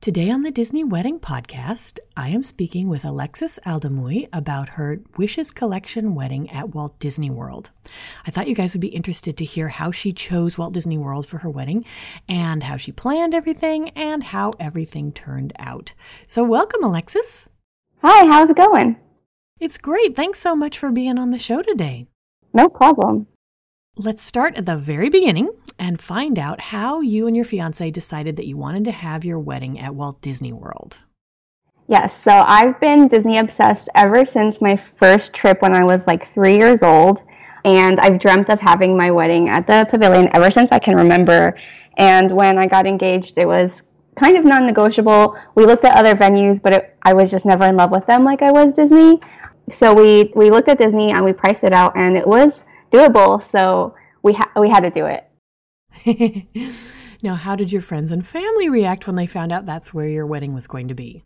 Today on the Disney Wedding Podcast, I am speaking with Alexis Aldamuy about her Wishes Collection wedding at Walt Disney World. I thought you guys would be interested to hear how she chose Walt Disney World for her wedding and how she planned everything and how everything turned out. So, welcome, Alexis. Hi, how's it going? It's great. Thanks so much for being on the show today. No problem. Let's start at the very beginning and find out how you and your fiance decided that you wanted to have your wedding at Walt Disney World. Yes, so I've been Disney obsessed ever since my first trip when I was like three years old. And I've dreamt of having my wedding at the pavilion ever since I can remember. And when I got engaged, it was kind of non negotiable. We looked at other venues, but it, I was just never in love with them like I was Disney. So we, we looked at Disney and we priced it out, and it was doable. So we ha- we had to do it. now, how did your friends and family react when they found out that's where your wedding was going to be?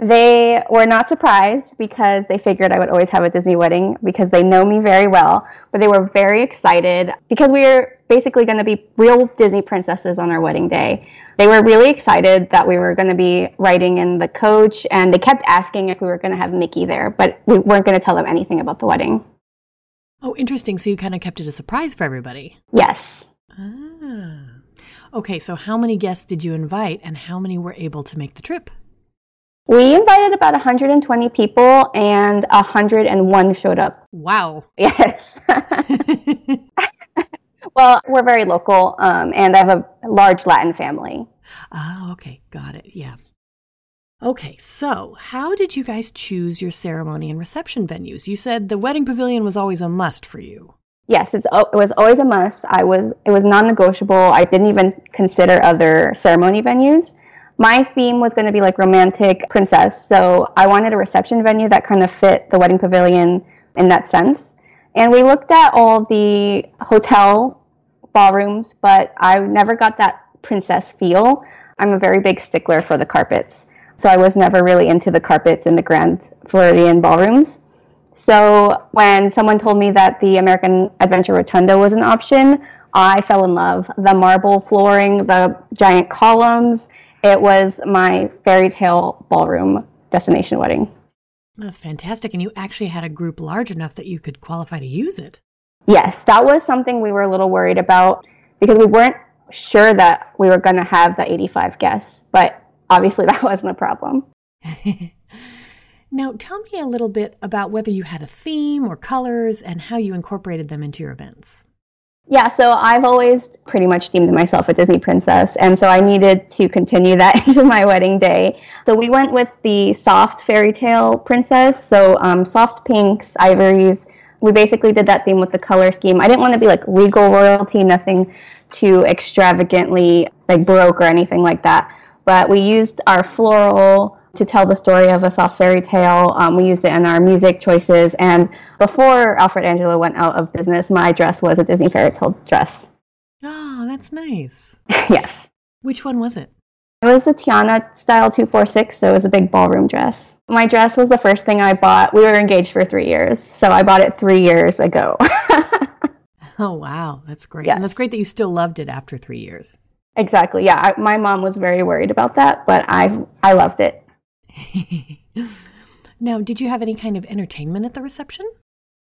They were not surprised because they figured I would always have a Disney wedding because they know me very well. But they were very excited because we were basically going to be real Disney princesses on our wedding day. They were really excited that we were going to be riding in the coach, and they kept asking if we were going to have Mickey there, but we weren't going to tell them anything about the wedding. Oh, interesting. So you kind of kept it a surprise for everybody. Yes. Ah. Okay, so how many guests did you invite and how many were able to make the trip? We invited about 120 people and 101 showed up. Wow. Yes. well, we're very local um, and I have a large Latin family. Oh, okay. Got it. Yeah. Okay, so how did you guys choose your ceremony and reception venues? You said the wedding pavilion was always a must for you. Yes, it was always a must. I was it was non-negotiable. I didn't even consider other ceremony venues. My theme was going to be like romantic princess, so I wanted a reception venue that kind of fit the wedding pavilion in that sense. And we looked at all the hotel ballrooms, but I never got that princess feel. I'm a very big stickler for the carpets. So I was never really into the carpets in the Grand Floridian ballrooms. So when someone told me that the American Adventure Rotunda was an option, I fell in love. The marble flooring, the giant columns, it was my fairy tale ballroom destination wedding. That's fantastic. And you actually had a group large enough that you could qualify to use it. Yes, that was something we were a little worried about because we weren't sure that we were going to have the 85 guests. But obviously that wasn't a problem. now, tell me a little bit about whether you had a theme or colors and how you incorporated them into your events. Yeah, so I've always pretty much deemed myself a Disney princess, and so I needed to continue that into my wedding day. So we went with the soft fairy tale princess, so um, soft pinks, ivories. We basically did that theme with the color scheme. I didn't want to be like regal royalty, nothing too extravagantly like baroque or anything like that but we used our floral to tell the story of a soft fairy tale. Um, we used it in our music choices. And before Alfred Angelo went out of business, my dress was a Disney fairy tale dress. Oh, that's nice. yes. Which one was it? It was the Tiana style 246, so it was a big ballroom dress. My dress was the first thing I bought. We were engaged for three years, so I bought it three years ago. oh, wow. That's great. Yes. And that's great that you still loved it after three years. Exactly. Yeah, I, my mom was very worried about that, but I I loved it. now, did you have any kind of entertainment at the reception?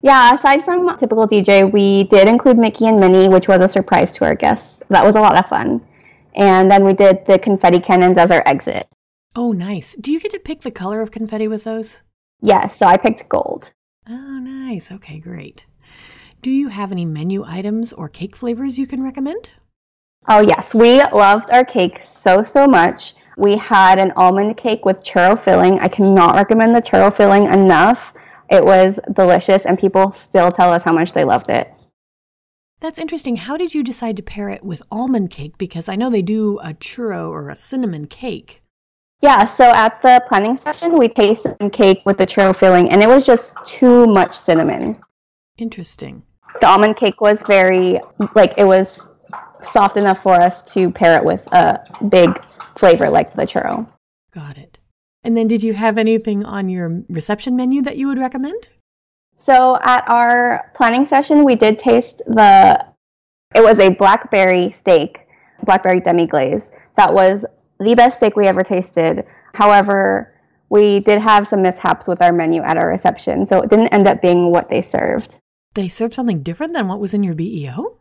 Yeah, aside from typical DJ, we did include Mickey and Minnie, which was a surprise to our guests. That was a lot of fun. And then we did the confetti cannons as our exit. Oh, nice. Do you get to pick the color of confetti with those? Yes, so I picked gold. Oh, nice. Okay, great. Do you have any menu items or cake flavors you can recommend? Oh, yes. We loved our cake so, so much. We had an almond cake with churro filling. I cannot recommend the churro filling enough. It was delicious, and people still tell us how much they loved it. That's interesting. How did you decide to pair it with almond cake? Because I know they do a churro or a cinnamon cake. Yeah, so at the planning session, we tasted some cake with the churro filling, and it was just too much cinnamon. Interesting. The almond cake was very, like, it was soft enough for us to pair it with a big flavor like the churro. Got it. And then did you have anything on your reception menu that you would recommend? So at our planning session, we did taste the, it was a blackberry steak, blackberry demi glaze. That was the best steak we ever tasted. However, we did have some mishaps with our menu at our reception, so it didn't end up being what they served. They served something different than what was in your BEO?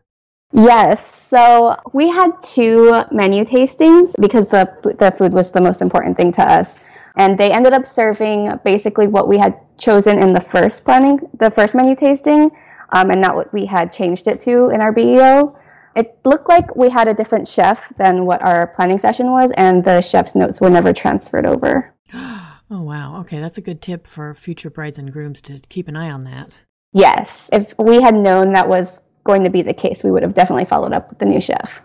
Yes. So we had two menu tastings because the the food was the most important thing to us, and they ended up serving basically what we had chosen in the first planning, the first menu tasting, um, and not what we had changed it to in our BEO. It looked like we had a different chef than what our planning session was, and the chef's notes were never transferred over. Oh, wow. Okay, that's a good tip for future brides and grooms to keep an eye on that. Yes. If we had known that was going to be the case, we would have definitely followed up with the new chef.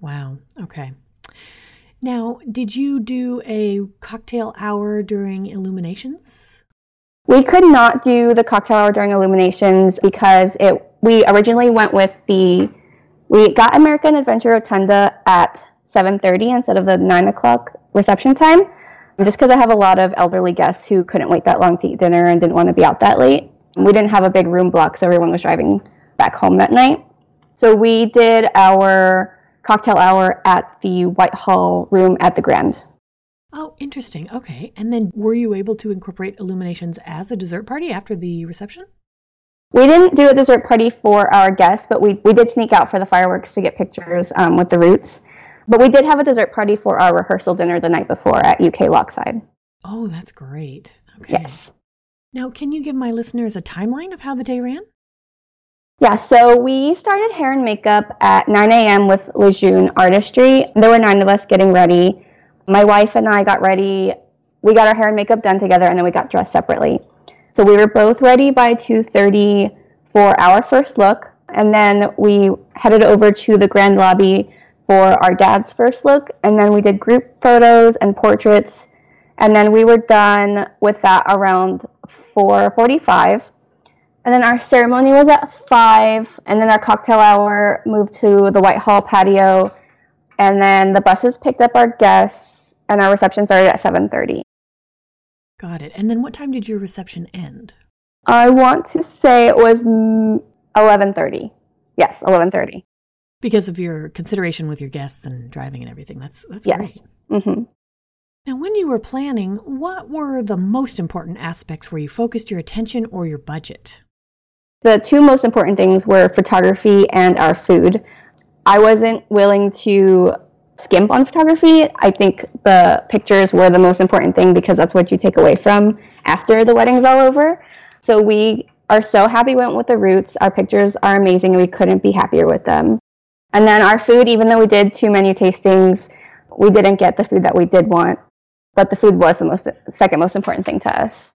Wow. Okay. Now, did you do a cocktail hour during illuminations? We could not do the cocktail hour during illuminations because it we originally went with the we got American Adventure Rotunda at 7:30 instead of the 9 o'clock reception time, just because I have a lot of elderly guests who couldn't wait that long to eat dinner and didn't want to be out that late. We didn't have a big room block, so everyone was driving back home that night. So we did our cocktail hour at the Whitehall room at the Grand. Oh, interesting. Okay. And then were you able to incorporate illuminations as a dessert party after the reception? We didn't do a dessert party for our guests, but we, we did sneak out for the fireworks to get pictures um, with the roots. But we did have a dessert party for our rehearsal dinner the night before at UK Lochside. Oh, that's great. Okay. Yes. Now, can you give my listeners a timeline of how the day ran? Yeah, so we started hair and makeup at 9 a.m. with Lejeune Artistry. There were nine of us getting ready. My wife and I got ready. We got our hair and makeup done together, and then we got dressed separately. So we were both ready by 2:30 for our first look, and then we headed over to the grand lobby for our dad's first look, and then we did group photos and portraits, and then we were done with that around 4:45. And then our ceremony was at 5, and then our cocktail hour moved to the Whitehall patio, and then the buses picked up our guests, and our reception started at 7:30. Got it. And then what time did your reception end? I want to say it was 11:30. Yes, 11:30. Because of your consideration with your guests and driving and everything. That's that's yes. great. hmm Now, when you were planning, what were the most important aspects where you focused your attention or your budget? The two most important things were photography and our food. I wasn't willing to skimp on photography. I think the pictures were the most important thing because that's what you take away from after the wedding's all over. So we are so happy we went with the roots. Our pictures are amazing. We couldn't be happier with them. And then our food, even though we did two menu tastings, we didn't get the food that we did want. But the food was the most second most important thing to us.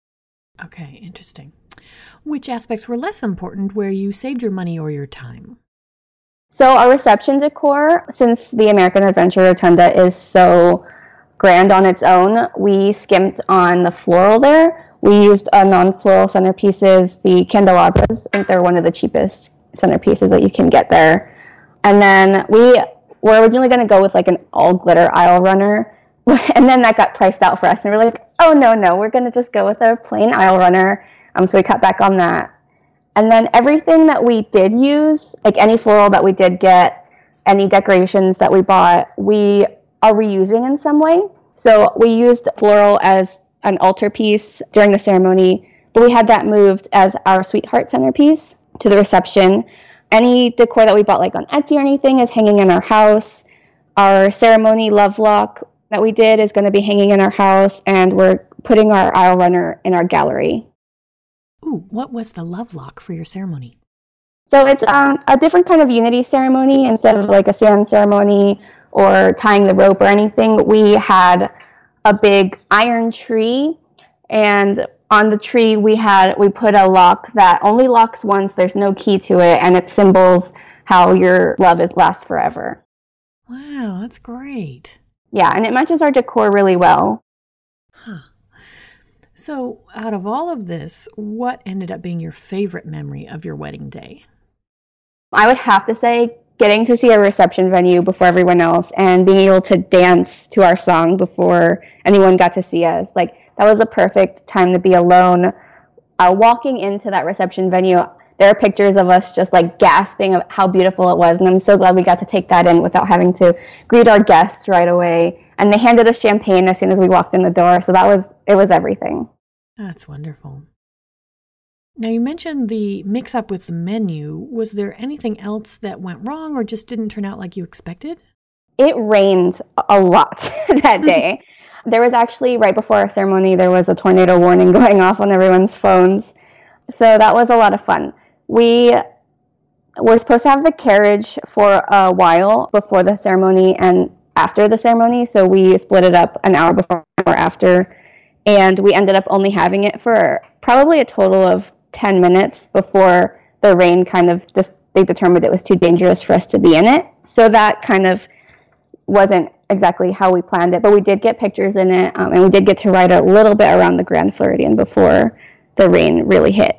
Okay, interesting. Which aspects were less important where you saved your money or your time? So our reception decor, since the American Adventure Rotunda is so grand on its own, we skimped on the floral there. We used uh, non-floral centerpieces, the candelabras. I think they're one of the cheapest centerpieces that you can get there. And then we were originally going to go with like an all glitter aisle runner, and then that got priced out for us, and we are like, oh no no, we're going to just go with a plain aisle runner. Um, so we cut back on that. And then everything that we did use, like any floral that we did get, any decorations that we bought, we are reusing in some way. So we used floral as an altarpiece during the ceremony, but we had that moved as our sweetheart centerpiece to the reception. Any decor that we bought, like on Etsy or anything, is hanging in our house. Our ceremony love lock that we did is going to be hanging in our house, and we're putting our aisle runner in our gallery. Ooh, what was the love lock for your ceremony? So it's um, a different kind of unity ceremony. Instead of like a sand ceremony or tying the rope or anything, we had a big iron tree. And on the tree we had we put a lock that only locks once. There's no key to it. And it symbols how your love is lasts forever. Wow that's great. Yeah and it matches our decor really well. Huh so out of all of this what ended up being your favorite memory of your wedding day i would have to say getting to see a reception venue before everyone else and being able to dance to our song before anyone got to see us like that was a perfect time to be alone. Uh, walking into that reception venue, there are pictures of us just like gasping of how beautiful it was, and I'm so glad we got to take that in without having to greet our guests right away. And they handed us champagne as soon as we walked in the door, so that was it was everything. That's wonderful. Now, you mentioned the mix up with the menu. Was there anything else that went wrong or just didn't turn out like you expected? It rained a lot that day there was actually right before our ceremony there was a tornado warning going off on everyone's phones so that was a lot of fun we were supposed to have the carriage for a while before the ceremony and after the ceremony so we split it up an hour before or after and we ended up only having it for probably a total of 10 minutes before the rain kind of they determined it was too dangerous for us to be in it so that kind of wasn't exactly how we planned it, but we did get pictures in it, um, and we did get to ride a little bit around the Grand Floridian before the rain really hit.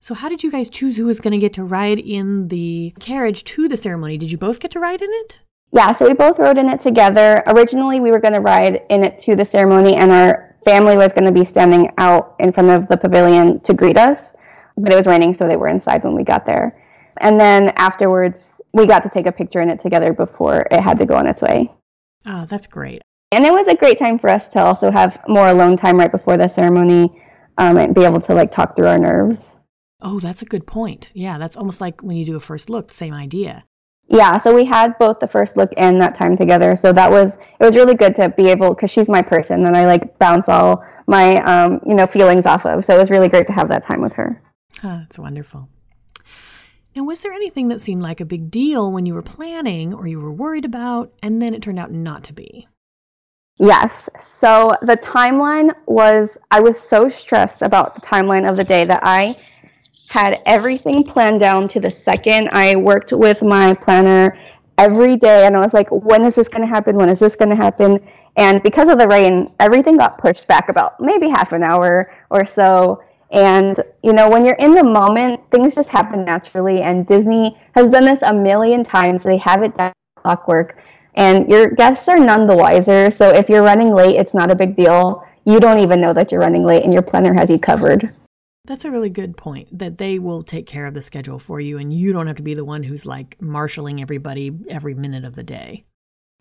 So, how did you guys choose who was going to get to ride in the carriage to the ceremony? Did you both get to ride in it? Yeah, so we both rode in it together. Originally, we were going to ride in it to the ceremony, and our family was going to be standing out in front of the pavilion to greet us, but it was raining, so they were inside when we got there. And then afterwards, we got to take a picture in it together before it had to go on its way. Oh, that's great. And it was a great time for us to also have more alone time right before the ceremony um, and be able to like talk through our nerves. Oh, that's a good point. Yeah, that's almost like when you do a first look, same idea. Yeah, so we had both the first look and that time together. So that was it was really good to be able because she's my person and I like bounce all my um, you know feelings off of. So it was really great to have that time with her. Oh, that's wonderful. And was there anything that seemed like a big deal when you were planning or you were worried about, and then it turned out not to be? Yes. So the timeline was, I was so stressed about the timeline of the day that I had everything planned down to the second. I worked with my planner every day and I was like, when is this going to happen? When is this going to happen? And because of the rain, everything got pushed back about maybe half an hour or so. And, you know, when you're in the moment, things just happen naturally. And Disney has done this a million times. They have it done clockwork. And your guests are none the wiser. So if you're running late, it's not a big deal. You don't even know that you're running late, and your planner has you covered. That's a really good point that they will take care of the schedule for you, and you don't have to be the one who's like marshaling everybody every minute of the day.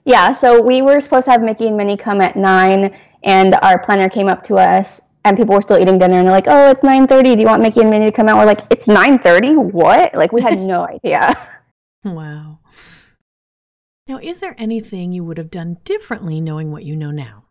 Yeah, so we were supposed to have Mickey and Minnie come at nine, and our planner came up to us and people were still eating dinner and they're like, "Oh, it's 9:30. Do you want Mickey and Minnie to come out?" We're like, "It's 9:30? What?" Like we had no idea. Wow. Now, is there anything you would have done differently knowing what you know now?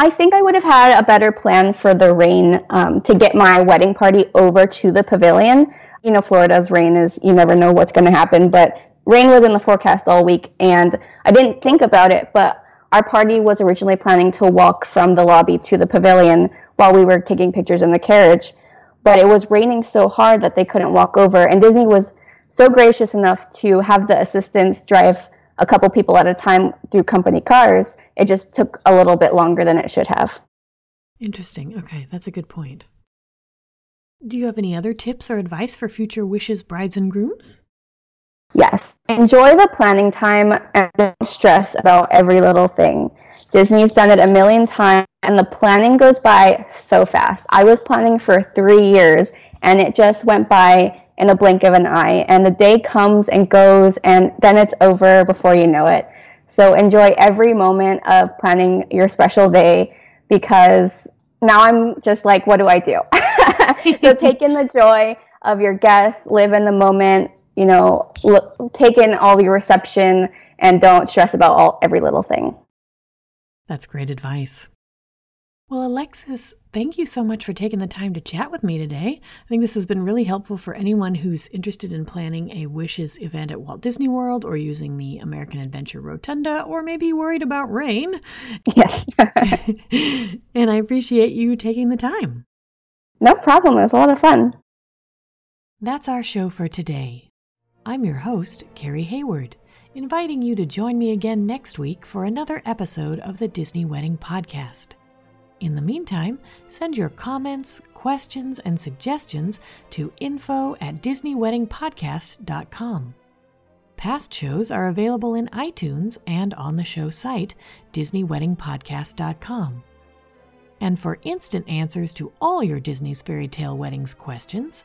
I think I would have had a better plan for the rain um, to get my wedding party over to the pavilion. You know, Florida's rain is, you never know what's going to happen, but rain was in the forecast all week, and I didn't think about it, but our party was originally planning to walk from the lobby to the pavilion while we were taking pictures in the carriage. But it was raining so hard that they couldn't walk over. And Disney was so gracious enough to have the assistants drive a couple people at a time through company cars. It just took a little bit longer than it should have. Interesting. Okay, that's a good point. Do you have any other tips or advice for future wishes, brides, and grooms? Yes. Enjoy the planning time and don't stress about every little thing. Disney's done it a million times and the planning goes by so fast. I was planning for three years and it just went by in a blink of an eye. And the day comes and goes and then it's over before you know it. So enjoy every moment of planning your special day because now I'm just like, what do I do? so take in the joy of your guests, live in the moment, you know, look, take in all your reception and don't stress about all every little thing. That's great advice. Well, Alexis, thank you so much for taking the time to chat with me today. I think this has been really helpful for anyone who's interested in planning a wishes event at Walt Disney World or using the American Adventure Rotunda or maybe worried about rain. Yes. and I appreciate you taking the time. No problem. It was a lot of fun. That's our show for today. I'm your host, Carrie Hayward, inviting you to join me again next week for another episode of the Disney Wedding Podcast. In the meantime, send your comments, questions, and suggestions to info at DisneyWeddingPodcast.com. Past shows are available in iTunes and on the show site, DisneyWeddingPodcast.com. And for instant answers to all your Disney's Fairy Tale Weddings questions,